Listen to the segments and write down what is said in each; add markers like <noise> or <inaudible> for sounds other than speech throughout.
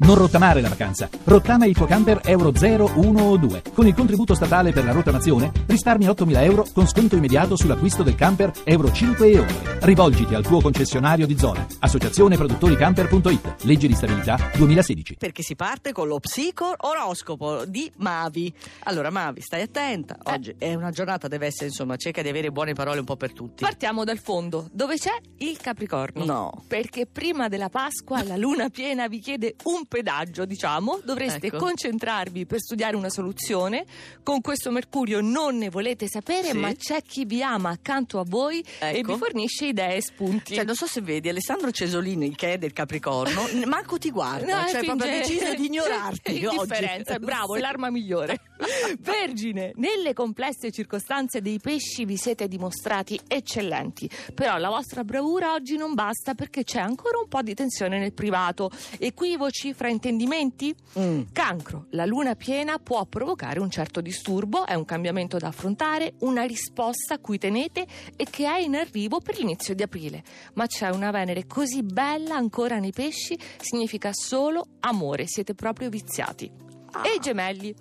Non rottamare la vacanza. Rottama il tuo camper Euro 0, 1 o 2. Con il contributo statale per la rottamazione risparmi 8.000 euro con sconto immediato sull'acquisto del camper Euro 5 e oltre. Rivolgiti al tuo concessionario di zona. Associazione Produttori Camper.it. Legge di stabilità 2016. Perché si parte con lo psico oroscopo di Mavi. Allora, Mavi, stai attenta. Oggi è una giornata, deve essere, insomma, cerca di avere buone parole un po' per tutti. Partiamo dal fondo, dove c'è il Capricorno. No. Perché prima della Pasqua la luna piena vi chiede un pedaggio, diciamo. Dovreste Ecco. concentrarvi per studiare una soluzione. Con questo Mercurio non ne volete sapere, Sì. ma c'è chi vi ama accanto a voi e Ecco. vi fornisce idee e spunti. Cioè, non so se vedi Alessandro Cesolini, che è del Capricorno, manco ti guarda, <laughs> No, cioè finge- proprio deciso di <laughs> ignorarti oggi. Indifferenza, bravo, è Sì. l'arma migliore. <laughs> Vergine, nelle complesse circostanze dei pesci vi siete dimostrati eccellenti, però la vostra bravura oggi non basta perché c'è ancora un po' di tensione nel privato. Equivoci, fraintendimenti? Mm. Cancro, la luna piena può provocare un certo disturbo, è un cambiamento da affrontare, una risposta a cui tenete e che è in arrivo per l'inizio di aprile. Ma c'è una Venere così bella ancora nei pesci, significa solo amore, siete proprio viziati. Ah. E i gemelli,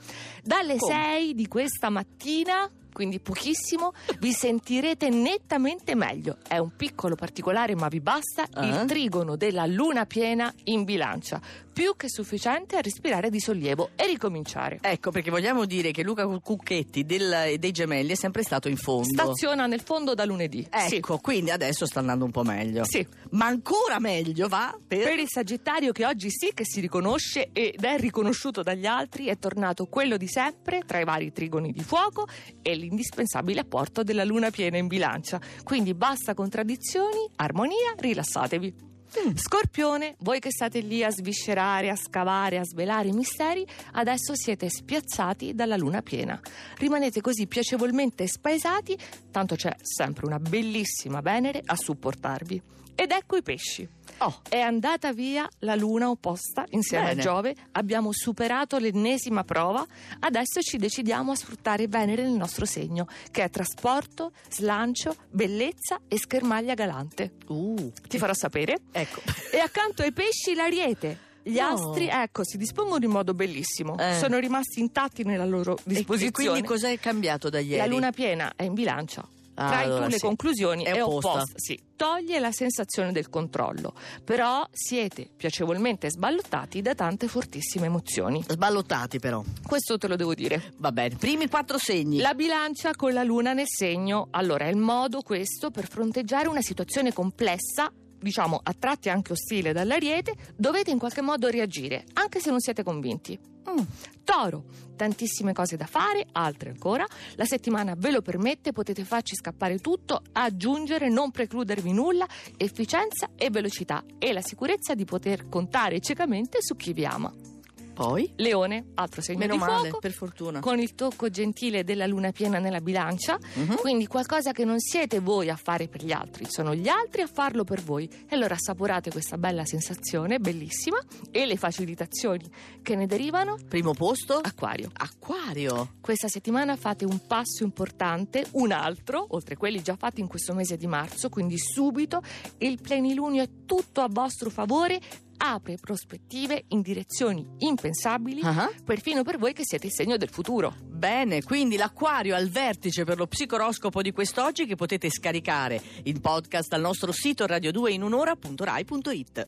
dalle Come? 6 di questa mattina, quindi pochissimo, vi sentirete nettamente meglio. È un piccolo particolare, ma vi basta Ah. il trigono della luna piena in bilancia, più che sufficiente a respirare di sollievo e ricominciare. Ecco, perché vogliamo dire che Luca Cucchetti del- dei gemelli è sempre stato in fondo. Staziona nel fondo da lunedì. Ecco, quindi adesso sta andando un po' meglio. Sì. Ma ancora meglio va per... Per il Sagittario che oggi sì che si riconosce ed è riconosciuto dagli altri, è tornato quello di sempre tra i vari trigoni di fuoco e l'indispensabile apporto della luna piena in bilancia. Quindi basta contraddizioni, armonia, rilassatevi. Scorpione, voi che state lì a sviscerare, a scavare, a svelare i misteri, adesso siete spiazzati dalla luna piena. Rimanete così piacevolmente spaesati, tanto c'è sempre una bellissima Venere a supportarvi. Ed ecco i pesci. Oh, È andata via la luna opposta insieme Bene. a Giove, abbiamo superato l'ennesima prova, adesso ci decidiamo a sfruttare Venere nel nostro segno, che è trasporto, slancio, bellezza e schermaglia galante. uh, Ti farò sapere. ecco. <laughs> E accanto ai pesci l'ariete. Gli No. astri, ecco, si dispongono in modo bellissimo, Eh. sono rimasti intatti nella loro E- E disposizione. quindi cos'è cambiato da ieri? La luna piena è in bilancia. Ah, Trai allora tu le sì. conclusioni È è opposta. opposta. Sì, toglie la sensazione del controllo, però siete piacevolmente sballottati da tante fortissime emozioni. Sballottati però. Questo te lo devo dire. Va bene, primi quattro segni. La bilancia con la luna nel segno, allora è il modo questo per fronteggiare una situazione complessa, diciamo a tratti anche ostile dall'ariete, dovete in qualche modo reagire, anche se non siete convinti. Mm. Toro, tantissime cose da fare, altre ancora. La settimana ve lo permette, potete farci scappare tutto, aggiungere, non precludervi nulla, efficienza e velocità e la sicurezza di poter contare ciecamente su chi vi ama. Poi? Leone, altro segno Meno di male, fuoco, per fortuna. con il tocco gentile della luna piena nella bilancia, Mhm. quindi qualcosa che non siete voi a fare per gli altri, sono gli altri a farlo per voi. E allora assaporate questa bella sensazione, bellissima, e le facilitazioni che ne derivano. Primo posto? Acquario. Acquario. Questa settimana fate un passo importante, un altro, oltre a quelli già fatti in questo mese di marzo, quindi subito il plenilunio è tutto a vostro favore, apre prospettive in direzioni impensabili, Ah. perfino per voi che siete il segno del futuro. Bene, quindi l'acquario al vertice per lo psicoroscopo di quest'oggi che potete scaricare in podcast al nostro sito radio2inunora.rai.it.